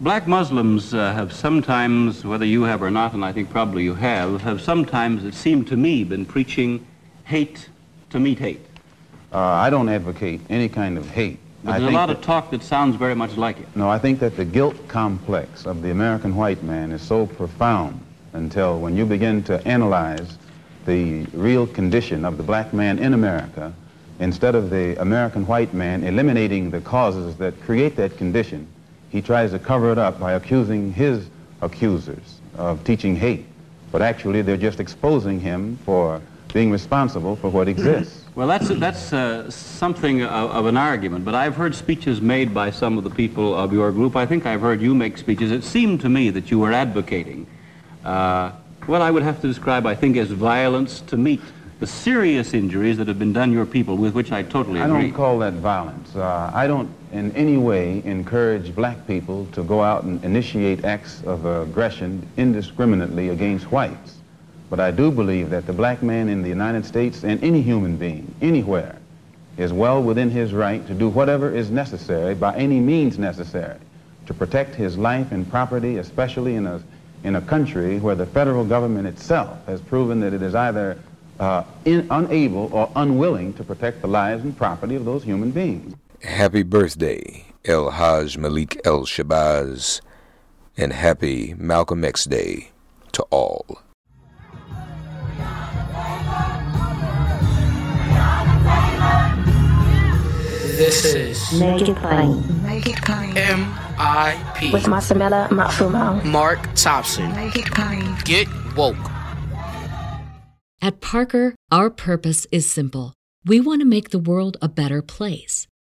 Black Muslims uh, have sometimes, whether you have or not, and I think probably you have, have sometimes, it seemed to me, been preaching hate to meet hate. Uh, I don't advocate any kind of hate. But I there's a lot that- of talk that sounds very much like it. No, I think that the guilt complex of the American white man is so profound until when you begin to analyze the real condition of the black man in America, instead of the American white man eliminating the causes that create that condition, he tries to cover it up by accusing his accusers of teaching hate. But actually, they're just exposing him for being responsible for what exists. Well, that's, that's uh, something of, of an argument, but I've heard speeches made by some of the people of your group. I think I've heard you make speeches. It seemed to me that you were advocating, uh, what I would have to describe, I think, as violence to meet the serious injuries that have been done your people, with which I totally I agree. I don't call that violence. Uh, I don't in any way encourage black people to go out and initiate acts of aggression indiscriminately against whites. But I do believe that the black man in the United States and any human being, anywhere, is well within his right to do whatever is necessary, by any means necessary, to protect his life and property, especially in a, in a country where the federal government itself has proven that it is either uh, in, unable or unwilling to protect the lives and property of those human beings. Happy birthday, El Haj Malik El Shabazz, and happy Malcolm X Day to all. This is Make it plain. Make it plain. M.I.P. With Masamela Matfumo. Mark Thompson. Make it plain. Get woke. At Parker, our purpose is simple. We want to make the world a better place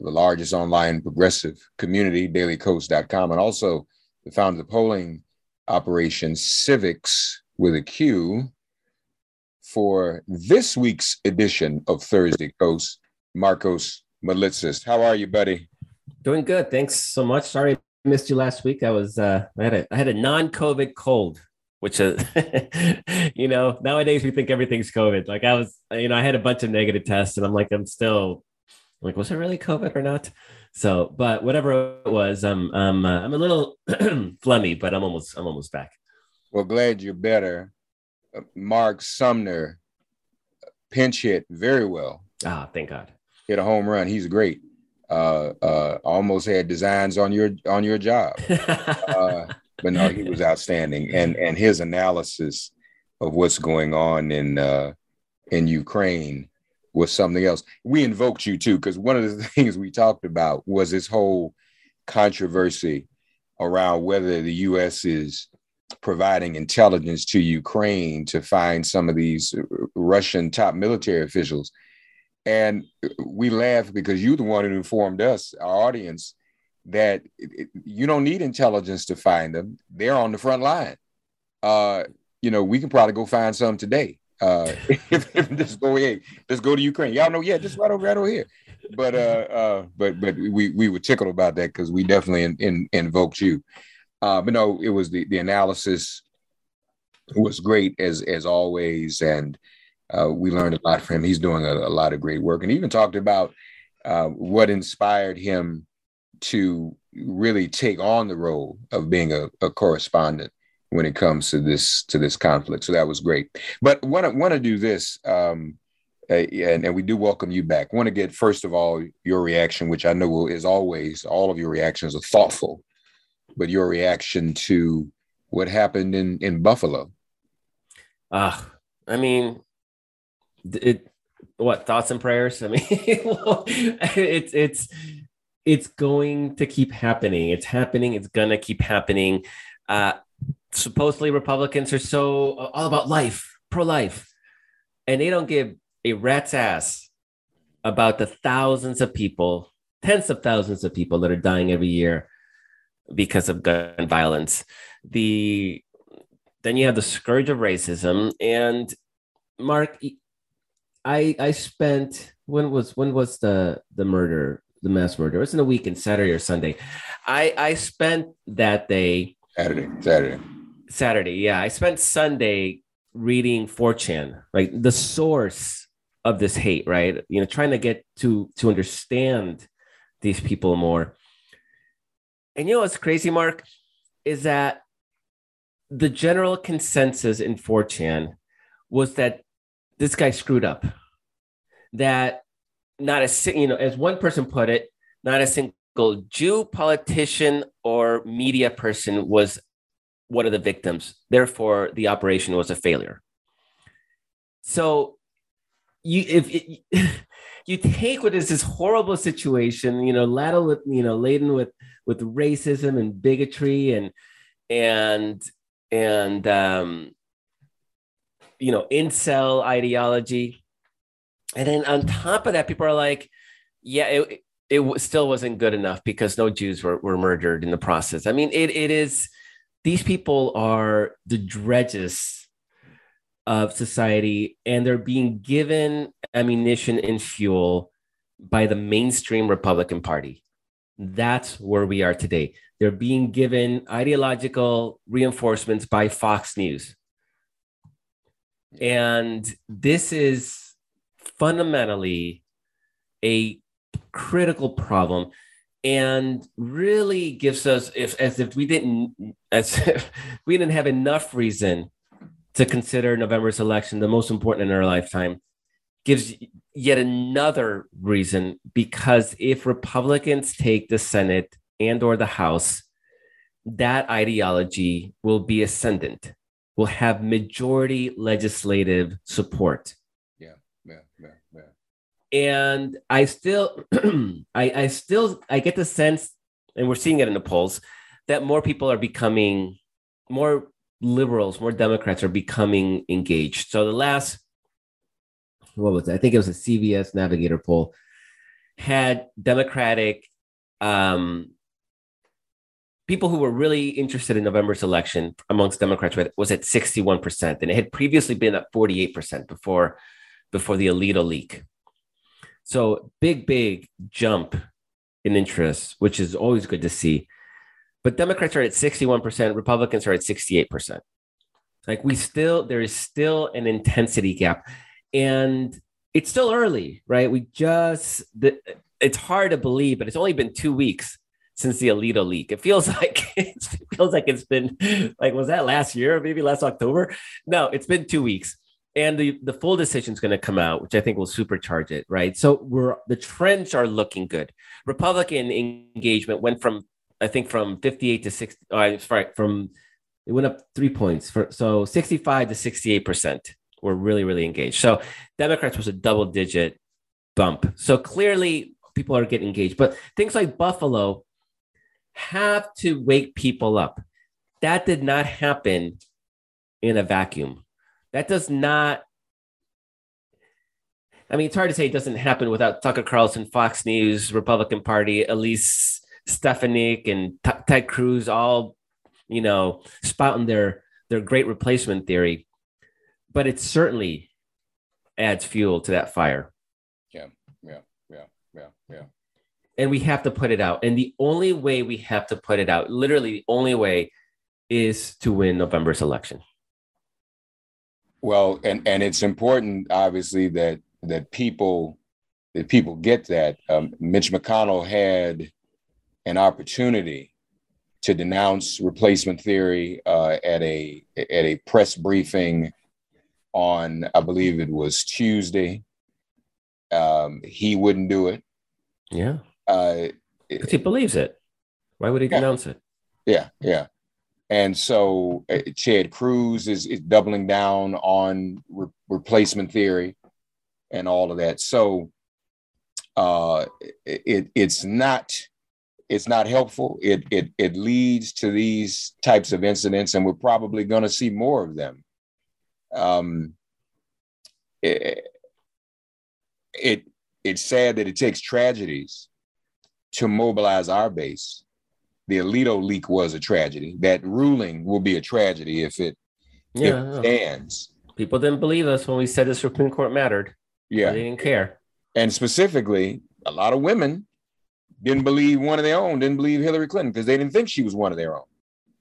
the largest online progressive community, dailykos.com, and also the founder of the polling operation Civics with a Q for this week's edition of Thursday Kos, Markos Moulitsas. How are you, buddy? Doing good. Thanks so much. Sorry I missed you last week. I was uh I had a I had a non-COVID cold, which is you know, nowadays we think everything's COVID. Like I was, you know, I had a bunch of negative tests and I'm like, I'm still like, was it really COVID or not? So, but whatever it was, I'm I'm uh, I'm a little phlegmy, but I'm almost I'm almost back. Well, glad you're better. Uh, Mark Sumner pinch hit very well. Ah, thank God. Hit a home run. He's great. Uh, uh, almost had designs on your on your job. uh, but no, he was outstanding, and and his analysis of what's going on in uh, in Ukraine was something else. We invoked you too because one of the things we talked about was this whole controversy around whether the U.S. is providing intelligence to Ukraine to find some of these Russian top military officials. And we laughed because you're the one who informed us, our audience, that you don't need intelligence to find them. They're on the front line. Uh, you know, we can probably go find some today. Uh, just go ahead, just go to Ukraine. Y'all know, yeah, just right over, right over here. But uh, uh, but but we we were tickled about that because we definitely in, in, invoked you. Uh, but no, it was the the analysis was great as as always, and uh, we learned a lot from him. He's doing a, a lot of great work, and even talked about uh, what inspired him to really take on the role of being a, a correspondent when it comes to this to this conflict. So that was great. But want to want to do this, um, uh, and, and we do welcome you back. Want to get first of all your reaction, which I know is always all of your reactions are thoughtful, but your reaction to what happened in in Buffalo. Ah, I mean, it. What thoughts and prayers? I mean, it's it's it's going to keep happening. It's happening. It's gonna keep happening. Uh, supposedly Republicans are so uh, all about life, pro life, and they don't give a rat's ass about the thousands of people, tens of thousands of people that are dying every year because of gun violence. The then you have the scourge of racism. And Mark, I I spent when was when was the the murder the mass murder? It was in a week weekend, Saturday or Sunday. I I spent that day Saturday, Saturday, Saturday. Yeah, I spent Sunday reading 4chan, like the source of this hate, right? You know, trying to get to to understand these people more. And you know what's crazy, Mark, is that the general consensus in 4chan was that this guy screwed up. That not a you know, as one person put it, not a single Jew politician or media person was one are the victims. Therefore, the operation was a failure. So, you if it, you take what is this horrible situation, you know, laden with you know laden with with racism and bigotry and and and um, you know incel ideology, and then on top of that, people are like, yeah, it it still wasn't good enough because no Jews were, were murdered in the process. I mean, it it is these people are the dredges of society and they're being given ammunition and fuel by the mainstream Republican Party. That's where we are today. They're being given ideological reinforcements by Fox News. And this is fundamentally a critical problem and really gives us if as if we didn't as if we didn't have enough reason to consider November's election the most important in our lifetime gives yet another reason because if Republicans take the Senate and or the House that ideology will be ascendant will have majority legislative support yeah yeah yeah yeah and I still, I, I still, I get the sense, and we're seeing it in the polls, that more people are becoming more liberals, more Democrats are becoming engaged. So the last, what was it? I think it was a CBS Navigator poll, had Democratic um, people who were really interested in November's election amongst Democrats was at 61%, and it had previously been at 48% before before the Alito leak. So big, big jump in interest, which is always good to see. But Democrats are at 61%, Republicans are at 68%. Like we still, there is still an intensity gap. And it's still early, right? We just, the, it's hard to believe, but it's only been two weeks since the Alito leak. It feels like it feels like it's been like was that last year, maybe last October? No, it's been two weeks and the the full decision is going to come out, which I think will supercharge it, right? So we're the trends are looking good. Republican engagement went from I think from 58 to 60. Uh, sorry, from it went up three points for so 65 to 68 percent were really really engaged. So Democrats was a double digit bump. So clearly people are getting engaged, but things like Buffalo have to wake people up. That did not happen in a vacuum that does not. I mean, it's hard to say it doesn't happen without Tucker Carlson, Fox News, Republican Party, Elise Stefanik, and T- Ted Cruz all, you know, spouting their their great replacement theory. But it certainly adds fuel to that fire. Yeah, yeah, yeah, yeah, yeah. And we have to put it out. And the only way we have to put it out, literally the only way, is to win November's election. Well, and and it's important, obviously, that that people that people get that. Um, Mitch McConnell had an opportunity to denounce replacement theory uh, at a at a press briefing on, I believe it was Tuesday. Um, he wouldn't do it. Yeah, uh, he believes it. Why would he yeah. denounce it? Yeah, yeah. And so uh, Chad Cruz is, is doubling down on re- replacement theory and all of that. So uh, it, it's not it's not helpful. It, it it leads to these types of incidents, and we're probably going to see more of them. Um, it, it it's sad that it takes tragedies to mobilize our base the Alito leak was a tragedy. That ruling will be a tragedy if it, if Yeah, it stands. people didn't believe us when we said the Supreme Court mattered. Yeah. they didn't care. And specifically, a lot of women didn't believe one of their own, didn't believe Hillary Clinton because they didn't think she was one of their own.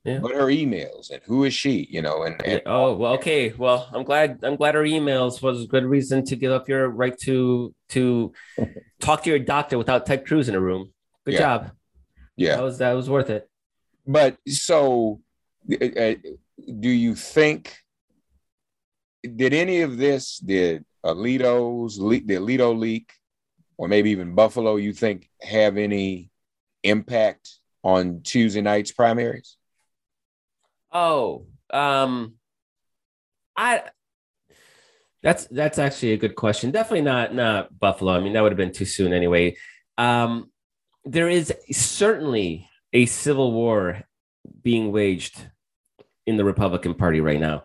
Yeah. But her emails and who is she, you know, and, and Oh well, okay. Well, I'm glad. I'm glad our emails was a good reason to give up your right to to talk to your doctor without Ted Cruz in a room. Good Yeah. job. Yeah. That was that was worth it. But so, uh, uh, do you think did any of this, did Alito's leak, the Alito leak, or maybe even Buffalo, you think have any impact on Tuesday night's primaries? Oh, um, I. That's that's actually a good question. Definitely not not Buffalo. I mean, that would have been too soon anyway. Um, there is certainly a civil war being waged in the Republican Party right now,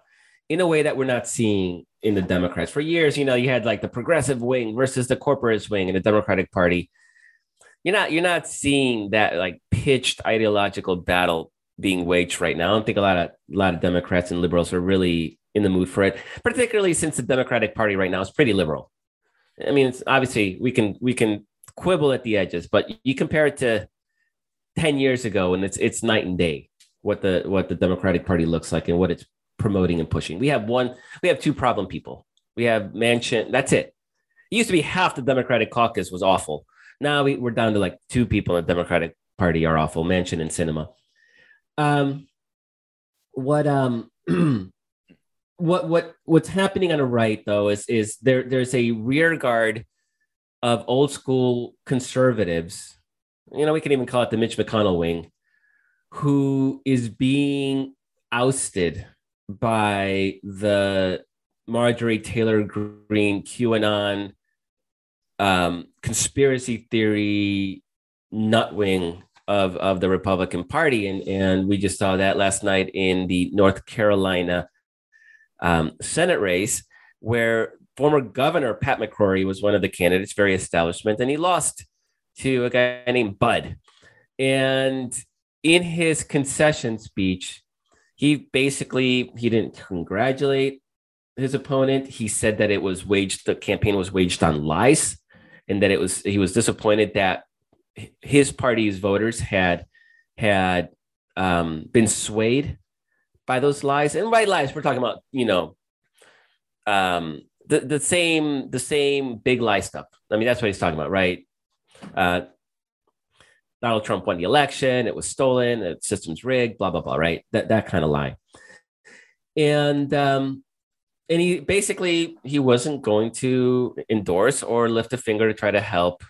in a way that we're not seeing in the Democrats. For years, you know, you had like the progressive wing versus the corporate wing in the Democratic Party. You're not you're not seeing that like pitched ideological battle being waged right now. I don't think a lot of a lot of Democrats and liberals are really in the mood for it, particularly since the Democratic Party right now is pretty liberal. I mean, it's obviously we can we can quibble at the edges, but you compare it to 10 years ago and it's it's night and day what the what the Democratic Party looks like and what it's promoting and pushing. We have one we have two problem people. We have Manchin, that's it. It used to be half the Democratic caucus was awful. Now we, we're down to like two people in the Democratic Party are awful, Manchin and Sinema. Um what um what what what's happening on the right though is is there there's a rear guard of old school conservatives you know we can even call it the mitch mcconnell wing who is being ousted by the marjorie taylor greene qanon um, conspiracy theory nut wing of, of the republican party. And, and we just saw that last night in the north carolina um, Senate race where former Governor Pat McCrory was one of the candidates, very establishment, and he lost to a guy named Budd. And in his concession speech, he basically he didn't congratulate his opponent. He said that it was waged, the campaign was waged on lies, and that it was he was disappointed that his party's voters had had um, been swayed by those lies and by lies we're talking about you know um the, the same the same big lie stuff. I mean that's what he's talking about right? Uh donald trump won the election it was stolen the system's rigged blah blah blah right? That that kind of lie. And um and he basically he wasn't going to endorse or lift a finger to try to help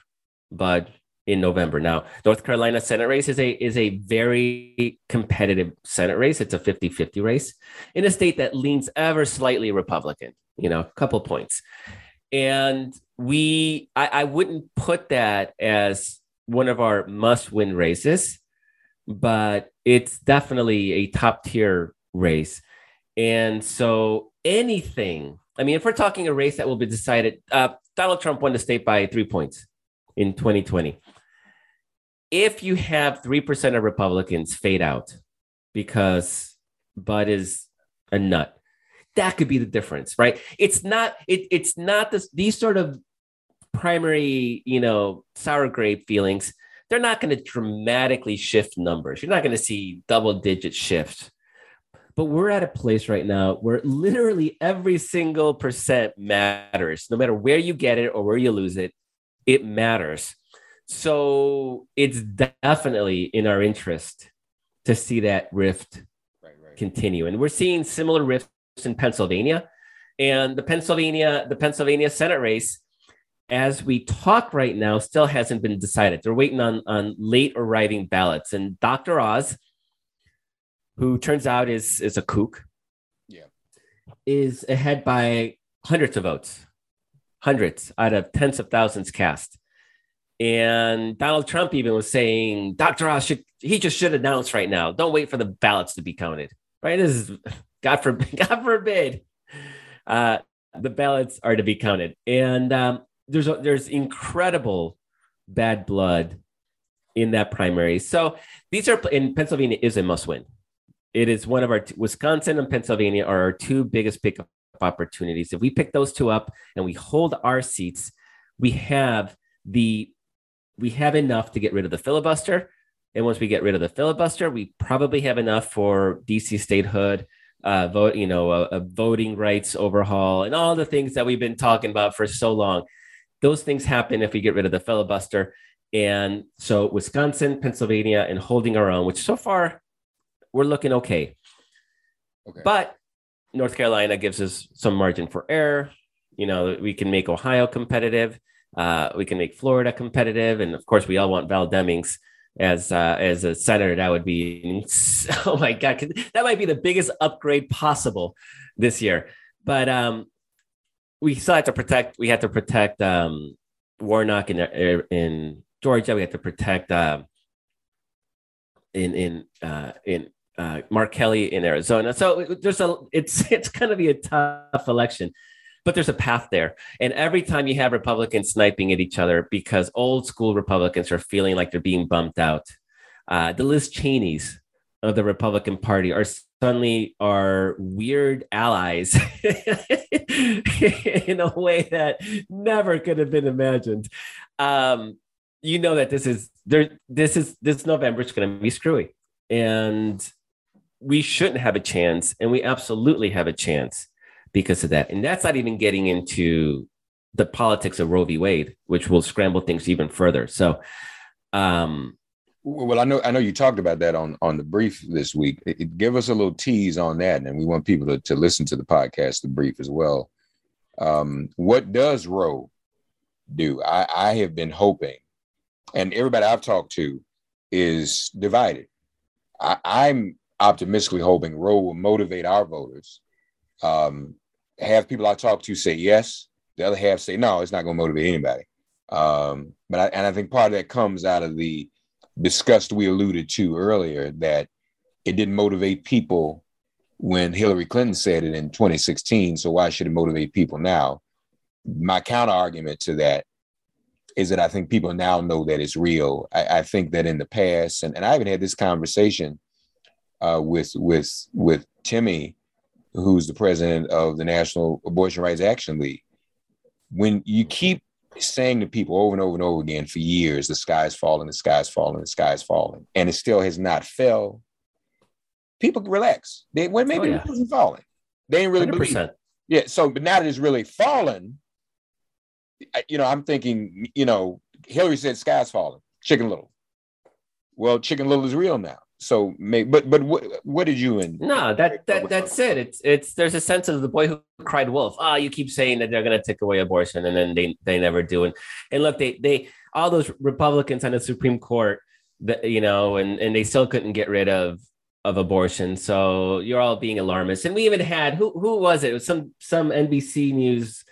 Budd in November. Now, North Carolina Senate race is a is a very competitive Senate race. It's a 50-50 race in a state that leans ever slightly Republican, you know, a couple points. And we I, I wouldn't put that as one of our must-win races, but it's definitely a top tier race. And so anything, I mean, if we're talking a race that will be decided, uh, Donald Trump won the state by three points in 2020 if you have 3% of Republicans fade out because Budd is a nut, that could be the difference, right? It's not, it, it's not this, these sort of primary, you know, sour grape feelings. They're not going to dramatically shift numbers. You're not going to see double digit shift. But we're at a place right now where literally every single percent matters, no matter where you get it or where you lose it, it matters. So it's definitely in our interest to see that rift Right, right. continue. And we're seeing similar rifts in Pennsylvania. And the Pennsylvania, the Pennsylvania Senate race, as we talk right now, still hasn't been decided. They're waiting on, on late arriving ballots. And Dr. Oz, who turns out is, is a kook, Yeah. is ahead by hundreds of votes, hundreds out of tens of thousands cast. And Donald Trump even was saying, Dr. Oz should he just should announce right now. Don't wait for the ballots to be counted. Right? This is God forbid, God forbid. Uh, the ballots are to be counted. And um, there's a, there's incredible bad blood in that primary. So these are in Pennsylvania is a must win. It is one of our Wisconsin and Pennsylvania are our two biggest pickup opportunities. If we pick those two up and we hold our seats, we have the we have enough to get rid of the filibuster. And once we get rid of the filibuster, we probably have enough for DC statehood, uh, vote, you know, a, a voting rights overhaul, and all the things that we've been talking about for so long. Those things happen if we get rid of the filibuster. And so Wisconsin, Pennsylvania, and holding our own, which so far we're looking okay. okay. But North Carolina gives us some margin for error. You know, we can make Ohio competitive. Uh, we can make Florida competitive, and of course, we all want Val Demings as uh, as a senator. That would be oh my god, that might be the biggest upgrade possible this year. But um, we still have to protect. We have to protect um, Warnock in in Georgia. We have to protect uh, in in uh, in uh, Mark Kelly in Arizona. So there's a it's it's going to be a tough election, but there's a path there. And every time you have Republicans sniping at each other because old school Republicans are feeling like they're being bumped out, uh, the Liz Cheneys of the Republican Party are suddenly are weird allies in a way that never could have been imagined. Um, you know that this is there. This is this November. is going to be screwy, and we shouldn't have a chance, and we absolutely have a chance because of that. And that's not even getting into the politics of Roe v. Wade, which will scramble things even further. So, um, well, I know I know you talked about that on on the brief this week. It, it, give us a little tease on that, and we want people to, to listen to the podcast, the brief as well. Um, what does Roe do? I, I have been hoping, and everybody I've talked to is divided. I, I'm optimistically hoping Roe will motivate our voters. Um, have people I talk to say yes, the other half say no, it's not going to motivate anybody. Um, but I, and I think part of that comes out of the disgust we alluded to earlier that it didn't motivate people when Hillary Clinton said it in 2016. So why should it motivate people now? My counter argument to that is that I think people now know that it's real. I, I think that in the past, and, and I haven't had this conversation uh, with with with Timmy, who's the president of the National Abortion Rights Action League. When you keep saying to people over and over and over again for years, the sky's falling, the sky's falling, the sky's falling, and it still has not fell, people relax. They well, maybe oh, yeah. it wasn't falling. They ain't really 100%. believe. Yeah. So, but now that it's really fallen, you know, I'm thinking, you know, Hillary said sky's falling, Chicken Little. Well, Chicken Little is real now so maybe but but what what did you and no that that that's it. It's it's there's a sense of the boy who cried wolf. Ah oh, you keep saying that they're going to take away abortion and then they they never do. And and look they they all those republicans on the supreme court that you know and and they still couldn't get rid of of abortion. So you're all being alarmist. And we even had who who was it, it was some some nbc news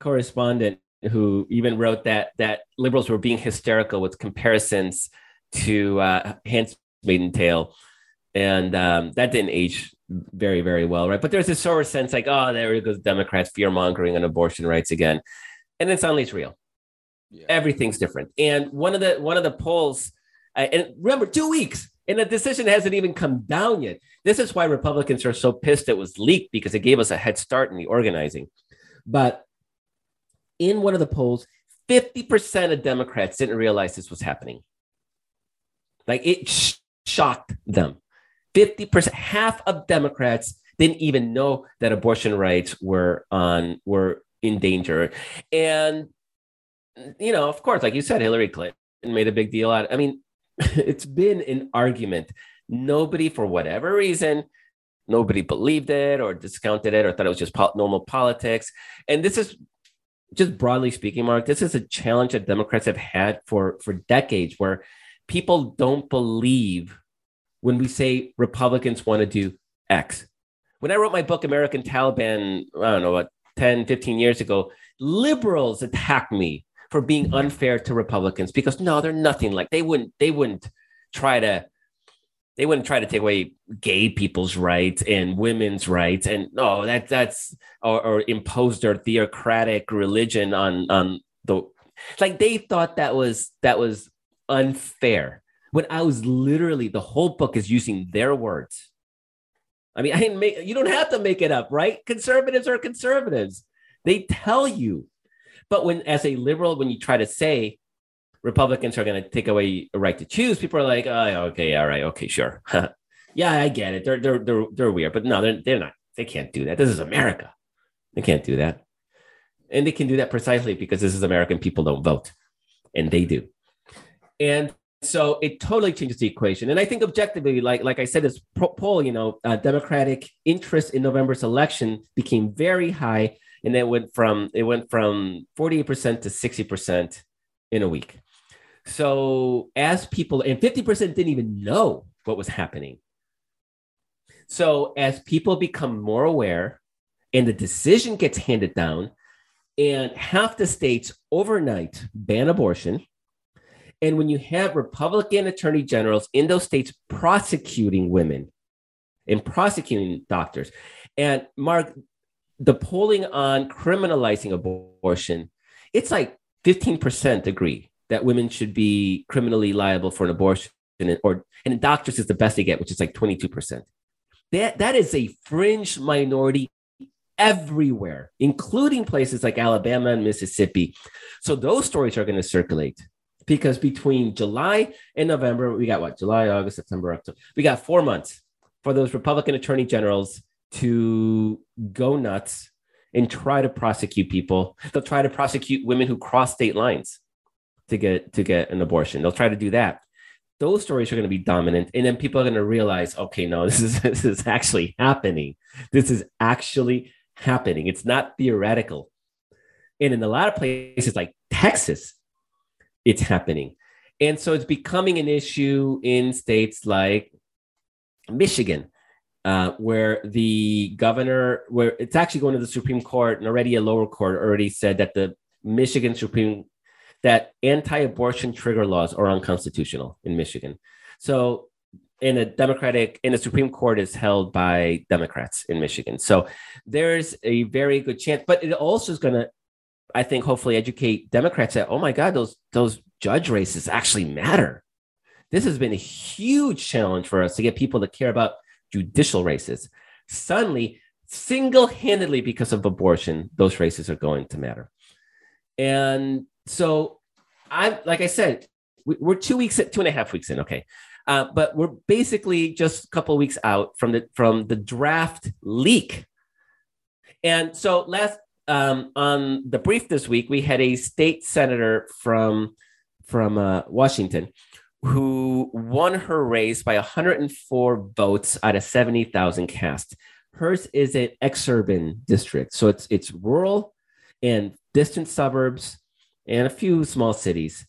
correspondent who even wrote that that liberals were being hysterical with comparisons to uh, Hans maiden tale. And um, that didn't age very very well right? But there's this sort of sense like oh there it goes democrats fear mongering on abortion rights again. And then suddenly it's real. Yeah. everything's different. And one of the one of the polls uh, and remember two weeks and the decision hasn't even come down yet. This is why republicans are so pissed it was leaked because it gave us a head start in the organizing. But in one of the polls 50% of democrats didn't realize this was happening. Like it shocked them. 50%, half of Democrats didn't even know that abortion rights were on were in danger. And you know, of course, like you said, Hillary Clinton made a big deal out. I mean, it's been an argument. Nobody, for whatever reason, nobody believed it or discounted it or thought it was just po- normal politics. And this is just broadly speaking, Mark, this is a challenge that Democrats have had for for decades, where people don't believe when we say Republicans want to do X. When I wrote my book, American Taliban, I don't know, what, 10, 15 years ago, liberals attacked me for being unfair to Republicans because no, they're nothing like they wouldn't, they wouldn't try to they wouldn't try to take away gay people's rights and women's rights and no that that's or, or impose their theocratic religion on on the like they thought that was that was unfair. when I was literally the whole book is using their words. I mean, I didn't make you don't have to make it up, right? Conservatives are conservatives. They tell you. But when as a liberal, when you try to say Republicans are going to take away a right to choose, people are like, oh, okay, all right, okay, sure. yeah, I get it. They're they're they're they're weird, but no, they're they're not. They can't do that. This is America. They can't do that. And they can do that precisely because this is American people don't vote. And they do. And so it totally changes the equation. And I think objectively, like like I said, this poll, you know, uh, Democratic interest in November's election became very high, and it went from it went from forty eight percent to sixty percent in a week. So as people and fifty percent didn't even know what was happening. So as people become more aware, and the decision gets handed down, and half the states overnight ban abortion and when you have Republican attorney generals in those states prosecuting women and prosecuting doctors, and Mark, the polling on criminalizing abortion, it's like 15% agree that women should be criminally liable for an abortion, or and doctors is the best they get, which is like 22%. That, that is a fringe minority everywhere, including places like Alabama and Mississippi. So those stories are going to circulate because between July and November, we got what? July, August, September, October. We got four months for those Republican attorney generals to go nuts and try to prosecute people. They'll try to prosecute women who cross state lines to get to get an abortion. They'll try to do that. Those stories are going to be dominant, and then people are going to realize, okay, no, this is this is actually happening. This is actually happening. It's not theoretical. And in a lot of places like Texas, it's happening. And so it's becoming an issue in states like Michigan, uh, where the governor, where it's actually going to the Supreme Court, and already a lower court already said that the Michigan Supreme that anti-abortion trigger laws are unconstitutional in Michigan. So in a Democratic, in the Supreme Court is held by Democrats in Michigan. So there's a very good chance, but it also is going to I think hopefully educate Democrats that, oh my God, those those judge races actually matter. This has been a huge challenge for us to get people to care about judicial races. Suddenly, single-handedly because of abortion, those races are going to matter. And so I like I said, we're two weeks, two and a half weeks in, okay. Uh, but we're basically just a couple weeks out from the from the draft leak. And so last um, on the brief this week, we had a state senator from from uh, Washington who won her race by 104 votes out of 70,000 cast. Hers is an exurban district, so it's it's rural and distant suburbs and a few small cities.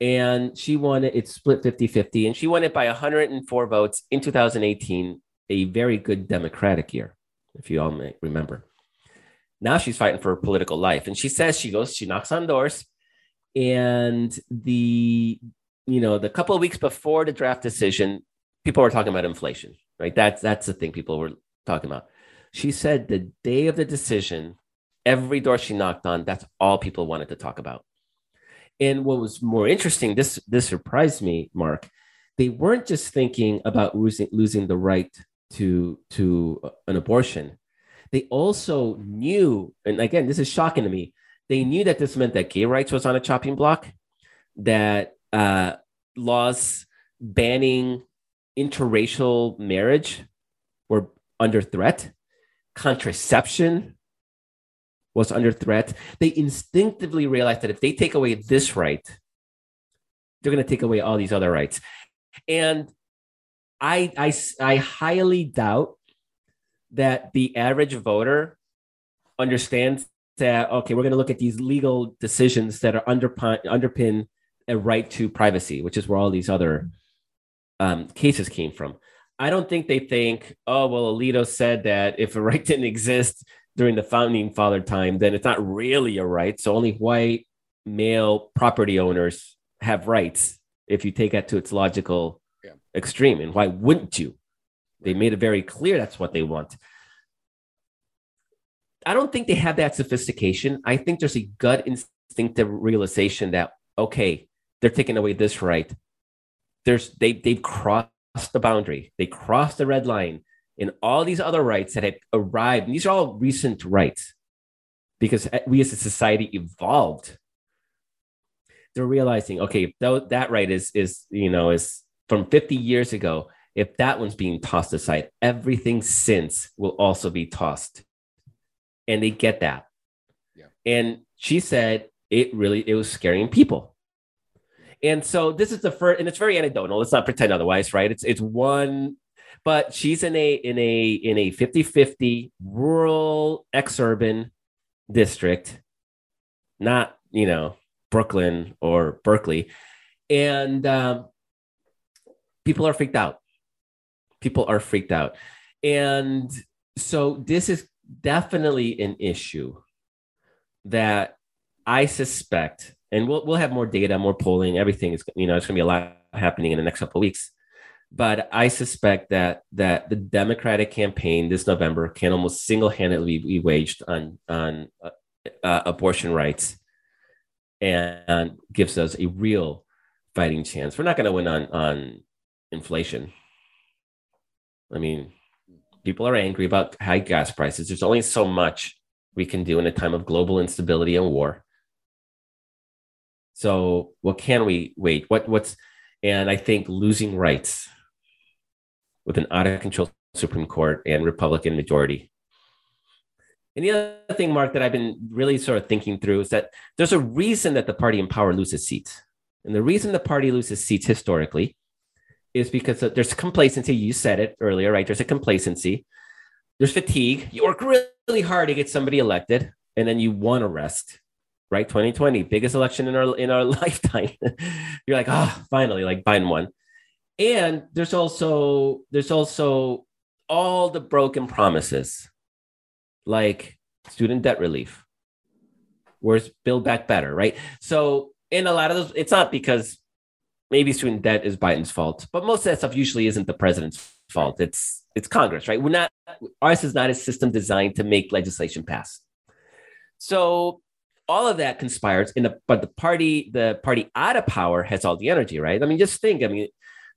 And she won it, it's split 50 50, and she won it by 104 votes in 2018, a very good Democratic year, if you all may remember. Now she's fighting for her political life. And she says she goes, she knocks on doors. And the, you know, the couple of weeks before the draft decision, people were talking about inflation, right? That's that's the thing people were talking about. She said the day of the decision, every door she knocked on, that's all people wanted to talk about. And what was more interesting, this this surprised me, Mark. They weren't just thinking about losing losing the right to to an abortion they also knew, and again, this is shocking to me, they knew that this meant that gay rights was on a chopping block, that uh, laws banning interracial marriage were under threat, contraception was under threat. They instinctively realized that if they take away this right, they're going to take away all these other rights. And I, I, I highly doubt that the average voter understands that okay we're going to look at these legal decisions that are underpin, underpin a right to privacy which is where all these other um, cases came from. I don't think they think oh well alito said that if a right didn't exist during the founding father time then it's not really a right. So only white male property owners have rights if you take that to its logical yeah. extreme. And why wouldn't you they made it very clear that's what they want. I don't think they have that sophistication. I think there's a gut instinctive realization that, okay, they're taking away this right. there's they they've crossed the boundary. They crossed the red line in all these other rights that had arrived. And these are all recent rights because eh, we as a society evolved. They're realizing, okay, that, that right is is you know is from 50 years ago. If that one's being tossed aside, everything since will also be tossed. And they get that. Yeah. And she said it really it was scaring people. And so this is the first, and it's very anecdotal. Let's not pretend otherwise, right? It's it's one, but she's in a in a in a 50-50 rural exurban district, not you know Brooklyn or Berkeley, and um, people are freaked out. People are freaked out, and so this is definitely an issue that I suspect, and we'll we'll have more data, more polling, everything is you know it's going to be a lot happening in the next couple of weeks. But I suspect that that the Democratic campaign this November can almost single handedly be waged on on uh, uh, abortion rights, and, and gives us a real fighting chance. We're not going to win on on inflation. I mean, people are angry about high gas prices. There's only so much we can do in a time of global instability and war. So, what can we wait? What what's and I think losing rights with an out of control Supreme Court and Republican majority. And the other thing, Mark, that I've been really sort of thinking through is that there's a reason that the party in power loses seats. And the reason the party loses seats historically is because there's complacency. You said it earlier, right? There's a complacency. There's fatigue. You work really hard to get somebody elected, and then you want to rest. Right, 2020, biggest election in our in our lifetime. You're like, ah, oh, finally, like Biden won. And there's also there's also all the broken promises, like student debt relief. Where's Build Back Better, right? So in a lot of those, it's not because maybe student debt is Biden's fault, but most of that stuff usually isn't the president's fault. It's it's Congress, right? We're not ours is not a system designed to make legislation pass. So all of that conspires in the but the party the party out of power has all the energy, right? I mean, just think. I mean,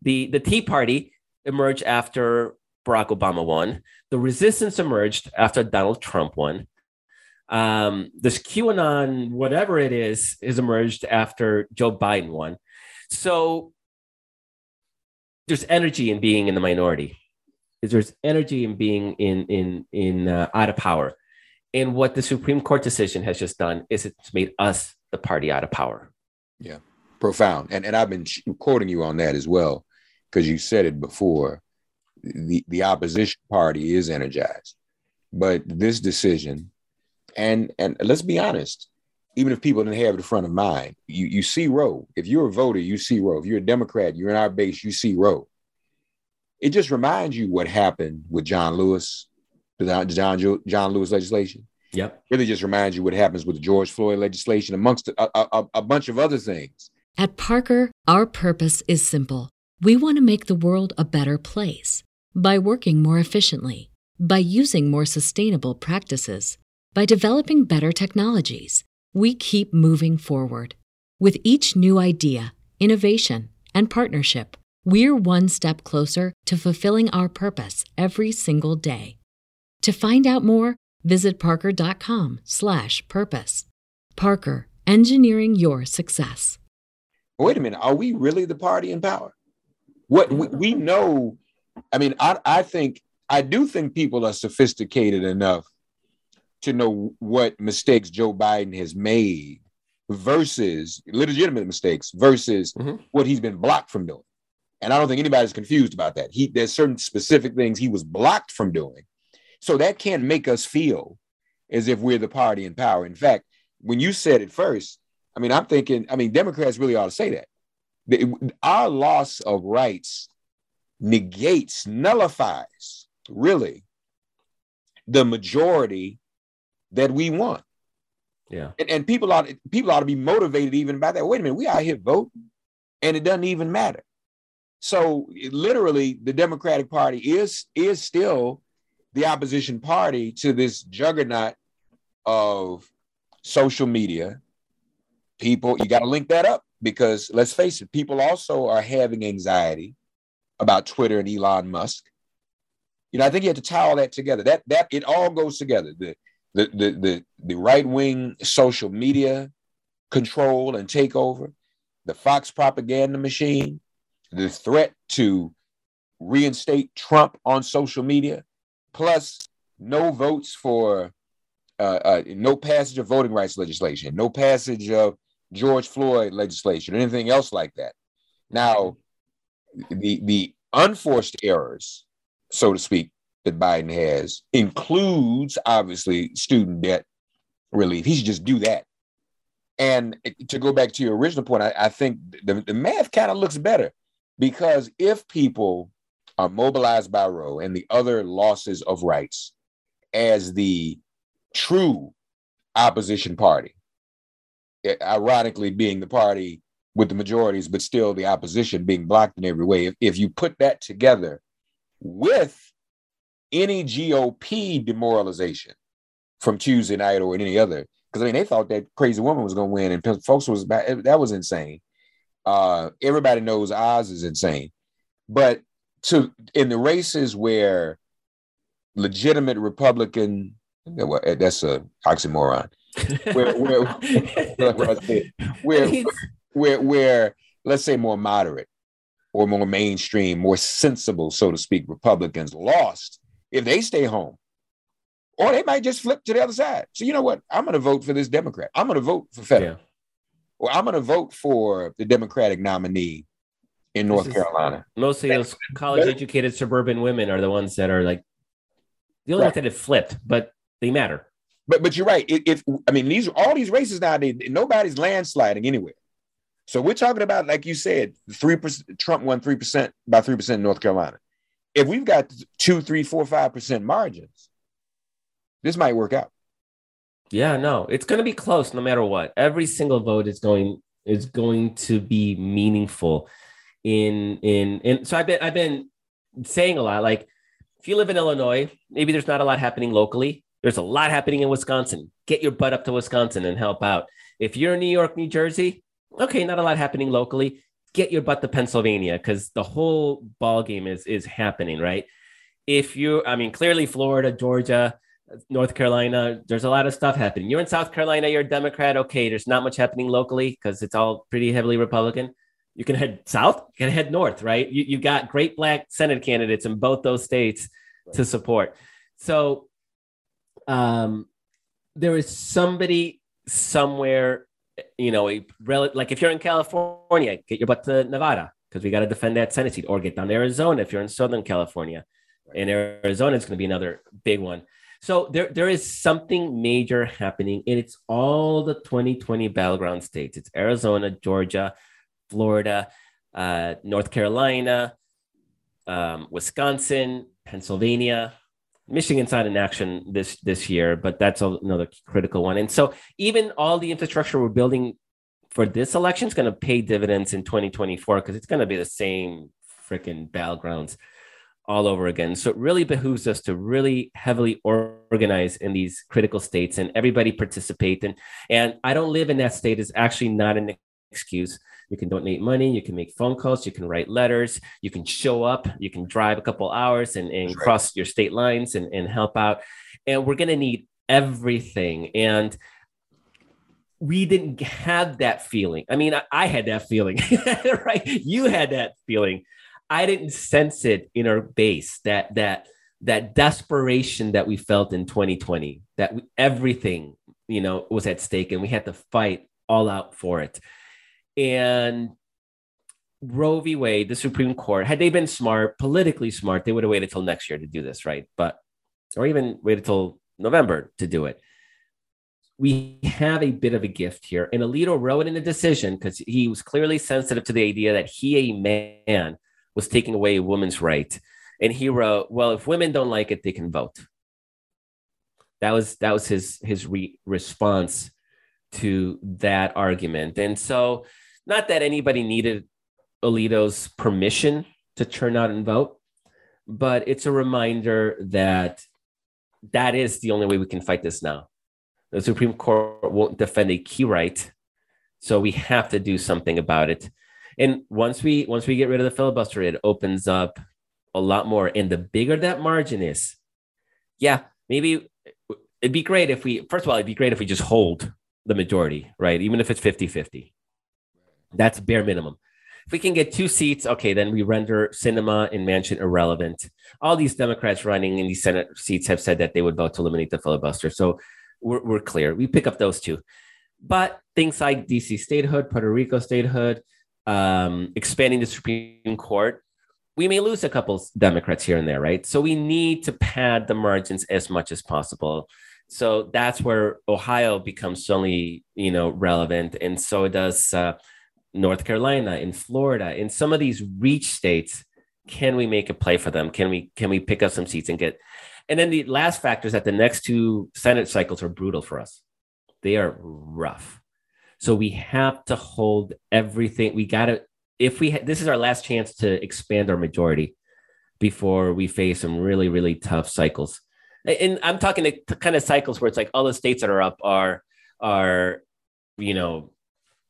the the Tea Party emerged after Barack Obama won. The resistance emerged after Donald Trump won. Um, this QAnon, whatever it is, has emerged after Joe Biden won. So there's energy in being in the minority. There's energy in being in in in uh, out of power. And what the Supreme Court decision has just done is it's made us the party out of power. Yeah, profound. And and I've been quoting you on that as well because you said it before. The the opposition party is energized, but this decision, and and let's be honest, even if people didn't have it in front of mind, you, you see Roe. If you're a voter, you see Roe. If you're a Democrat, you're in our base, you see Roe. It just reminds you what happened with John Lewis, the John, John Lewis legislation. Yep. Really just reminds you what happens with the George Floyd legislation, amongst a, a, a bunch of other things. At Parker, our purpose is simple. We want to make the world a better place by working more efficiently, by using more sustainable practices, by developing better technologies we keep moving forward. With each new idea, innovation, and partnership, we're one step closer to fulfilling our purpose every single day. To find out more, visit parker.com/purpose. Parker, engineering your success. Wait a minute, are we really the party in power? What we, we know, I mean, I, I think I do think people are sophisticated enough to know what mistakes Joe Biden has made versus legitimate mistakes versus mm-hmm. what he's been blocked from doing. And I don't think anybody's confused about that. He there's certain specific things he was blocked from doing. So that can't make us feel as if we're the party in power. In fact, when you said it first, I mean, I'm thinking, I mean, Democrats really ought to say that. The, our loss of rights negates, nullifies really the majority that we want. Yeah. And, and people ought people ought to be motivated even by that. Wait a minute, we out here voting, and it doesn't even matter. So literally, the Democratic Party is is still the opposition party to this juggernaut of social media. People, you got to link that up. because let's face it, people also are having anxiety about Twitter and Elon Musk. You know, I think you have to tie all that together. That that it all goes together. The the the the, the right wing social media control and takeover, the Fox propaganda machine, the threat to reinstate Trump on social media, plus no votes for uh, uh, no passage of voting rights legislation, no passage of George Floyd legislation, or anything else like that. Now, the the unforced errors, so to speak, that Biden has includes obviously student debt relief. He should just do that. And to go back to your original point, I, I think the, the math kind of looks better because if people are mobilized by Roe and the other losses of rights as the true opposition party, ironically being the party with the majorities, but still the opposition being blocked in every way. If, if you put that together with any GOP demoralization from Tuesday night or any other, because I mean they thought that crazy woman was going to win, and folks was that was insane. Uh, everybody knows Oz is insane, but to in the races where legitimate Republican that's a oxymoron. where, where, where, where, where, let's say more moderate or more mainstream, more sensible, so to speak, Republicans lost if they stay home. Or they might just flip to the other side. So you know what? I'm going to vote for this Democrat. I'm going to vote for federal. Yeah. Or I'm going to vote for the Democratic nominee in North Carolina. Most of those college educated suburban women are the ones that are like the only right. that have flipped, but they matter. But but you're right. If, if I mean these all these races nowadays, nobody's landsliding anywhere. So we're talking about, like you said, three percent. Trump won three percent by three percent in North Carolina. If we've got two, three, four, five percent margins, this might work out. Yeah, no, it's going to be close no matter what. Every single vote is going is going to be meaningful. In in in so I've been I've been saying a lot. Like if you live in Illinois, maybe there's not a lot happening locally. There's a lot happening in Wisconsin. Get your butt up to Wisconsin and help out. If you're in New York, New Jersey, okay, not a lot happening locally. Get your butt to Pennsylvania because the whole ball game is is happening, right? If you, I mean, clearly Florida, Georgia, North Carolina, there's a lot of stuff happening. You're in South Carolina, you're a Democrat. Okay, there's not much happening locally because it's all pretty heavily Republican. You can head south, you can head north, right? You, you got great black Senate candidates in both those states right. to support. So um, there is somebody somewhere, you know, a rel- like if you're in California, get your butt to Nevada because we got to defend that Senate seat, or get down to Arizona if you're in Southern California. And Arizona is going to be another big one. So there, there is something major happening, and it's all the 2020 battleground states. It's Arizona, Georgia, Florida, uh, North Carolina, um, Wisconsin, Pennsylvania, Michigan's not in action this this year, but that's another critical one. And so even all the infrastructure we're building for this election is going to pay dividends in 2024 because it's going to be the same freaking battlegrounds all over again. So it really behooves us to really heavily organize in these critical states and everybody participate. And and I don't live in that state is actually not an excuse. You can donate money, you can make phone calls, you can write letters, you can show up, you can drive a couple hours and, and right. cross your state lines and, and help out. And we're going to need everything. And we didn't have that feeling. I mean, I, I had that feeling, right? You had that feeling. I didn't sense it in our base that that that desperation that we felt in 2020 that we, everything you know was at stake and we had to fight all out for it and Roe v. Wade, the Supreme Court, had they been smart, politically smart, they would have waited till next year to do this, right? But, or even waited till November to do it. We have a bit of a gift here. And Alito wrote in a decision because he was clearly sensitive to the idea that he, a man, was taking away a woman's right. And he wrote, well, if women don't like it, they can vote. That was that was his his re- response to that argument. And so not that anybody needed Alito's permission to turn out and vote, but it's a reminder that that is the only way we can fight this now. The Supreme Court won't defend a key right So we have to do something about it. And once we once we get rid of the filibuster, it opens up a lot more. And the bigger that margin is, yeah, maybe it'd be great if we first of all, it'd be great if we just hold the majority, right? Even if it's 50-50. That's bare minimum. If we can get two seats, okay, then we render Sinema and Manchin irrelevant. All these Democrats running in these Senate seats have said that they would vote to eliminate the filibuster. So we're, we're clear. We pick up those two. But things like DC statehood, Puerto Rico statehood, um, expanding the Supreme Court, we may lose a couple Democrats here and there, right? So we need to pad the margins as much as possible. So that's where Ohio becomes suddenly, you know, relevant, and so does uh, North Carolina, in Florida, in some of these reach states. Can we make a play for them? Can we can we pick up some seats and get? And then the last factor is that the next two Senate cycles are brutal for us. They are rough. So we have to hold everything. We got to, if we, ha- this is our last chance to expand our majority before we face some really, really tough cycles. And I'm talking the kind of cycles where it's like all the states that are up are, are, you know,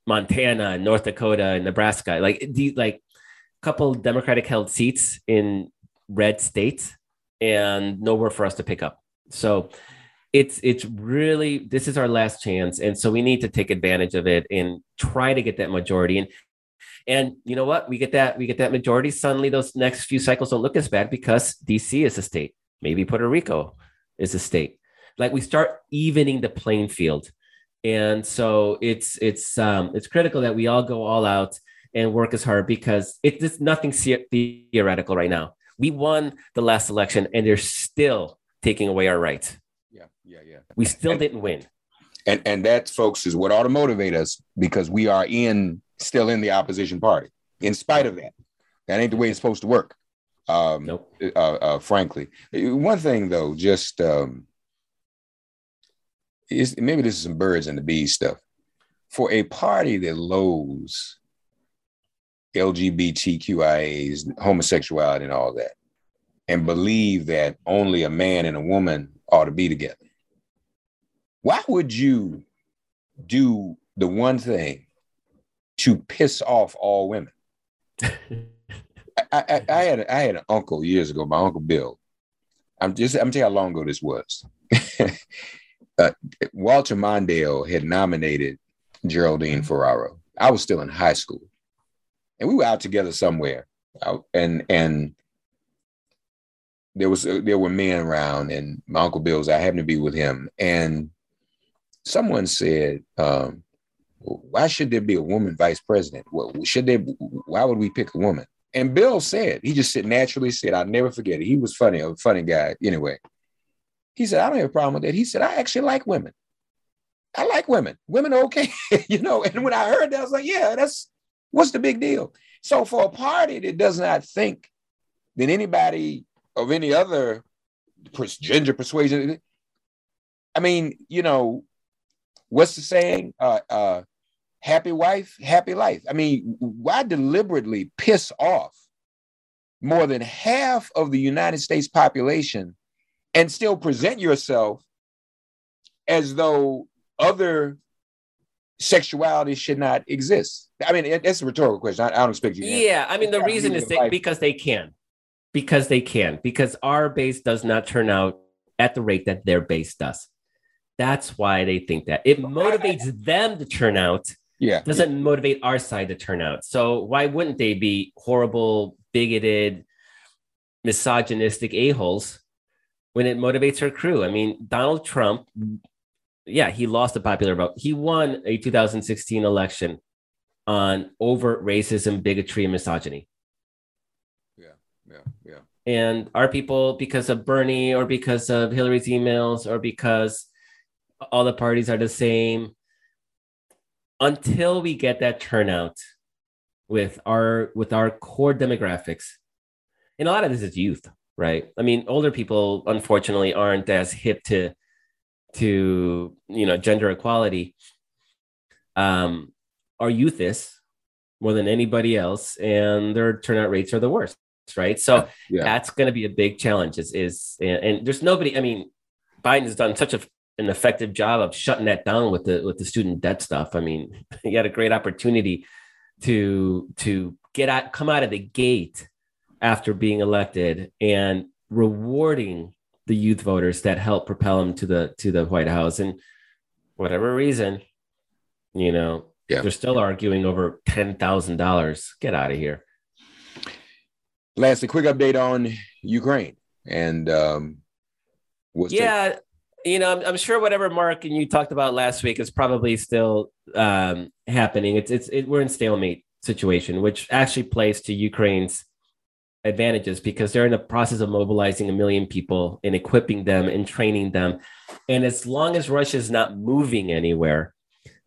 Montana, and North Dakota, and Nebraska. Like the like a couple Democratic held seats in red states and nowhere for us to pick up. So it's it's really this is our last chance and so we need to take advantage of it and try to get that majority. And and you know what? We get that we get that majority suddenly those next few cycles don't look as bad because dc is a state. Maybe puerto rico is a state. Like we start evening the playing field and so it's it's um it's critical that we all go all out and work as hard because it's nothing theoretical right now we won the last election and they're still taking away our rights yeah, yeah. Yeah. We still and, didn't win. And and that, folks, is what ought to motivate us because we are in still in the opposition party. In spite of that, that ain't the way it's supposed to work. Um, nope. Uh, uh, frankly, one thing though, just um, maybe this is some birds and the bees stuff. For a party that loathes LGBTQIAs, homosexuality, and all that, and believe that only a man and a woman ought to be together why would you do the one thing to piss off all women? I, I, I, had I had an uncle years ago, my uncle Bill. I'm just I'm telling you how long ago this was. uh, Walter Mondale had nominated Geraldine Ferraro. I was still in high school, and we were out together somewhere, and and there was uh, there were men around, and my uncle Bill's. I happened to be with him, and someone said, um, why should there be a woman vice president? Well, should there? Why would we pick a woman? And Bill said, he just said naturally said, I'll never forget it. He was funny, a funny guy. Anyway, he said, I don't have a problem with that. He said, I actually like women. I like women. Women are okay, you know. And when I heard that, I was like, yeah, that's what's the big deal. So for a party that does not think that anybody of any other gender persuasion, I mean, you know, what's the saying? Uh, uh, happy wife, happy life. I mean, why deliberately piss off more than half of the United States population and still present yourself as though other sexuality should not exist? I mean, that's a rhetorical question. I, I don't expect you. yeah, I mean, the reason is they, because they can, because they can, because our base does not turn out at the rate that their base does. That's why they think that it motivates them to turn out. Yeah. Doesn't yeah. motivate our side to turn out. So why wouldn't they be horrible, bigoted, misogynistic a-holes when it motivates her crew? I mean, Donald Trump, yeah, he lost the popular vote. He won a 2016 election on overt racism, bigotry, and misogyny. Yeah, yeah, yeah. And our people, because of Bernie or because of Hillary's emails or because all the parties are the same until we get that turnout with our with our core demographics and a lot of this is youth right i mean older people unfortunately aren't as hip to to you know gender equality um our youth is more than anybody else and their turnout rates are the worst right so yeah. that's going to be a big challenge is is and, and there's nobody i mean biden has done such a an effective job of shutting that down with the with the student debt stuff. I mean, he had a great opportunity to to get out, come out of the gate after being elected and rewarding the youth voters that helped propel him to the to the White House. And whatever reason, you know, Yeah. they're still arguing over ten thousand dollars. Get out of here. Last, a quick update on Ukraine and um, what's the- yeah you know I'm, I'm sure whatever mark and you talked about last week is probably still um, happening it's it's it, we're in stalemate situation which actually plays to ukraine's advantages because they're in the process of mobilizing a million people and equipping them and training them. And as long as russia's not moving anywhere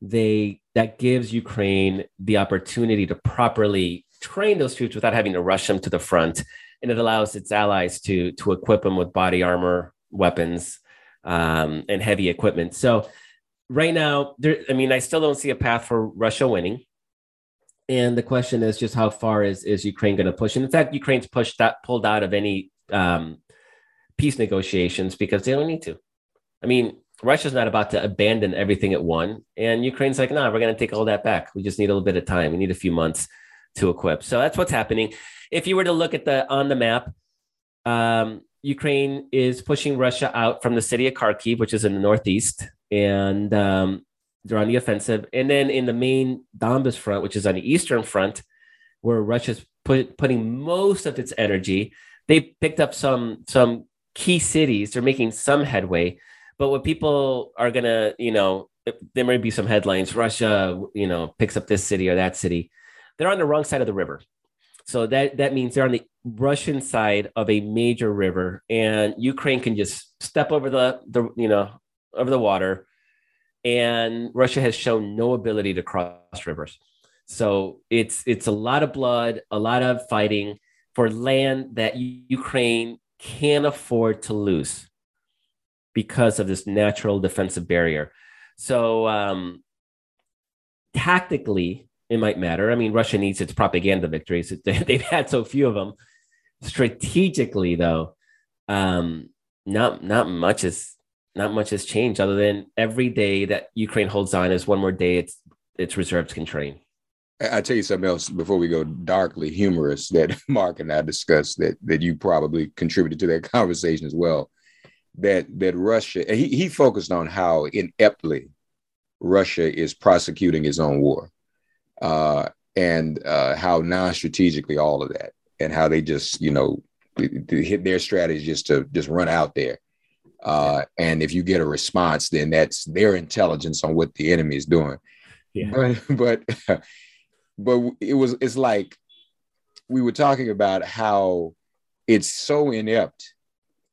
they that gives ukraine the opportunity to properly train those troops without having to rush them to the front. And it allows its allies to to equip them with body armor weapons um, and heavy equipment. So right now there i mean i still don't see a path for russia winning and the question is just how far is is ukraine going to push? And in fact ukraine's pushed that pulled out of any um, peace negotiations because they don't need to. I mean russia's not about to abandon everything it won and ukraine's like no nah, we're going to take all that back. We just need a little bit of time. We need a few months to equip. So that's what's happening. If you were to look at the on the map um, Ukraine is pushing Russia out from the city of Kharkiv, which is in the northeast, and um, they're on the offensive. And then in the main Donbas front, which is on the eastern front, where Russia's put, putting most of its energy, they picked up some some key cities. They're making some headway, but what people are gonna, you know, there might be some headlines. Russia, you know, picks up this city or that city. They're on the wrong side of the river. So that that means they're on the Russian side of a major river, and Ukraine can just step over the the you know over the water, and Russia has shown no ability to cross rivers. So it's it's a lot of blood, a lot of fighting for land that Ukraine can't afford to lose because of this natural defensive barrier. So um, tactically, it might matter. I mean, Russia needs its propaganda victories. They've had so few of them. Strategically, though, um, not not much is not much has changed other than every day that Ukraine holds on is one more day its its reserves can train. I tell you something else before we go darkly humorous that Mark and I discussed that that you probably contributed to that conversation as well. That that Russia he he focused on how ineptly Russia is prosecuting its own war, uh, and uh, how non-strategically all of that, and how they just you know hit their strategy just to just run out there. Uh, and if you get a response, then that's their intelligence on what the enemy is doing. Yeah. But but but it was it's like we were talking about how it's so inept,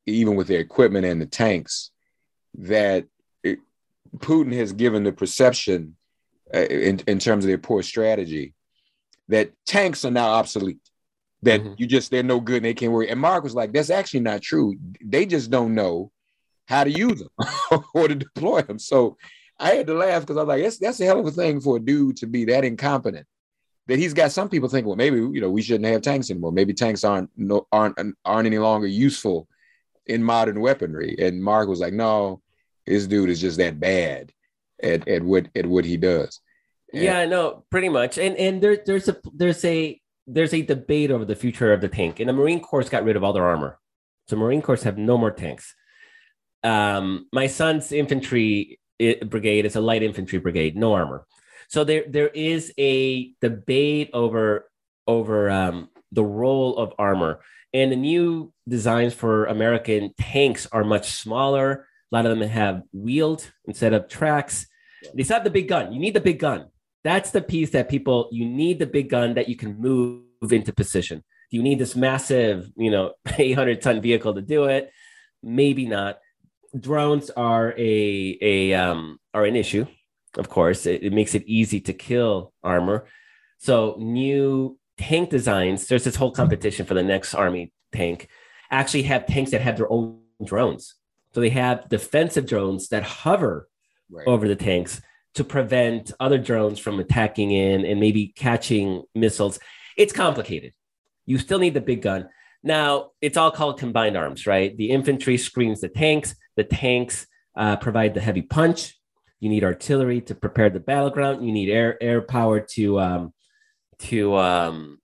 even with their equipment and the tanks, that it, Putin has given the perception uh, in, in terms of their poor strategy that tanks are now obsolete. That Mhm. you just they're no good and they can't worry. And Mark was like, that's actually not true. They just don't know how to use them or to deploy them. So I had to laugh because I was like, that's that's a hell of a thing for a dude to be that incompetent. That he's got some people thinking, well, maybe you know we shouldn't have tanks anymore. Maybe tanks aren't no, aren't aren't any longer useful in modern weaponry. And Mark was like, no, this dude is just that bad at, at what at what he does. And- Yeah, no, pretty much. And and there there's a there's a there's a debate over the future of the tank. And the Marine Corps got rid of all their armor. So Marine Corps have no more tanks. Um, my son's infantry brigade is a light infantry brigade, no armor. So there there is a debate over over um, the role of armor. And the new designs for American tanks are much smaller. A lot of them have wheeled instead of tracks. Still have the big gun. You need the big gun. That's the piece that people, you need the big gun that you can move into position. Do you need this massive, you know, 800 ton vehicle to do it? Maybe not. Drones are a, a um, are an issue, of course. It, it makes it easy to kill armor. So new tank designs, there's this whole competition for the next army tank, actually have tanks that have their own drones. So they have defensive drones that hover Right. over the tanks to prevent other drones from attacking in and maybe catching missiles. It's complicated. You still need the big gun. Now, it's all called combined arms, right? The infantry screens the tanks, the tanks uh, provide the heavy punch. You need artillery to prepare the battleground. You need air air power to um, to um,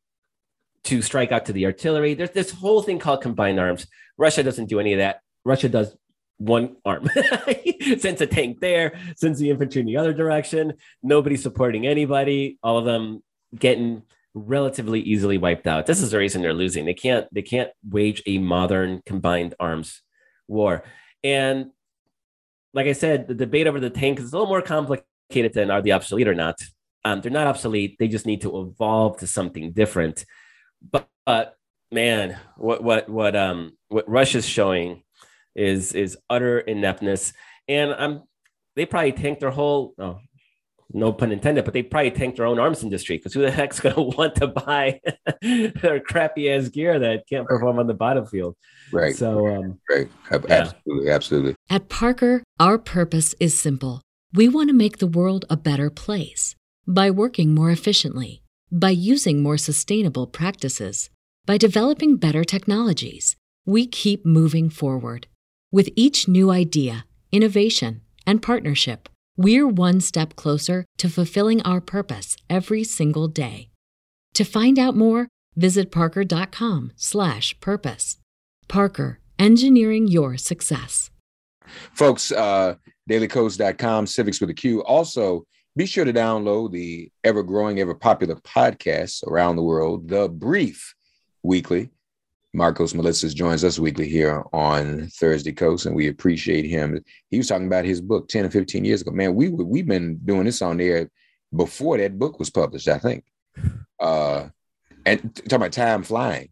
to strike out to the artillery. There's this whole thing called combined arms. Russia doesn't do any of that. Russia does one arm. sends a tank there, sends the infantry in the other direction. Nobody supporting anybody. All of them getting relatively easily wiped out. This is the reason they're losing. They can't they can't wage a modern combined arms war. And like I said, the debate over the tank is a little more complicated than are they obsolete or not. Um, they're not obsolete. They just need to evolve to something different. But, but man, what what what um what Russia's showing is is utter ineptness. And I'm they probably tanked their whole oh, no pun intended, but they probably tanked their own arms industry because who the heck's going to want to buy their crappy ass gear that can't perform on the battlefield? Right. So, um, right. Absolutely. Yeah. Absolutely. At Parker, our purpose is simple. We want to make the world a better place by working more efficiently, by using more sustainable practices, by developing better technologies. We keep moving forward with each new idea, innovation, and partnership we're one step closer to fulfilling our purpose every single day. To find out more, visit parker.com/purpose. Parker, engineering your success. Folks, uh, dailykos.com, civics with a Q. Also, be sure to download the ever growing, ever popular podcast around the world, The Brief Weekly. Markos Moulitsas joins us weekly here on Thursday Kos, and we appreciate him. He was talking about his book 10 or 15 years ago. Man, we we've been doing this on there before that book was published, I think. Uh, and talking about time flying.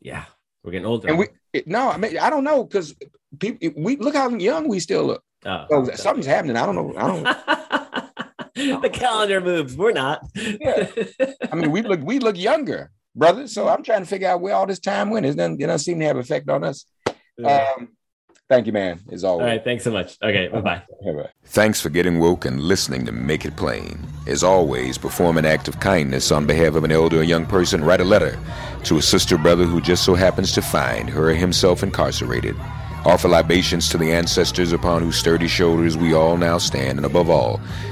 Yeah, we're getting older. And we no, I mean I don't know because people we look how young we still look. Oh, so something's happening. I don't know. I don't. the calendar moves. We're not. yeah. I mean, we look we look younger brother. So I'm trying to figure out where all this time went. It doesn't, it doesn't seem to have effect on us. Yeah. Um, thank you, man. As always. All right. Thanks so much. Okay. Bye bye. Thanks for getting woke and listening to Make It Plain. As always, perform an act of kindness on behalf of an elder or young person. Write a letter to a sister brother who just so happens to find her or himself incarcerated. Offer libations to the ancestors upon whose sturdy shoulders we all now stand, and above all,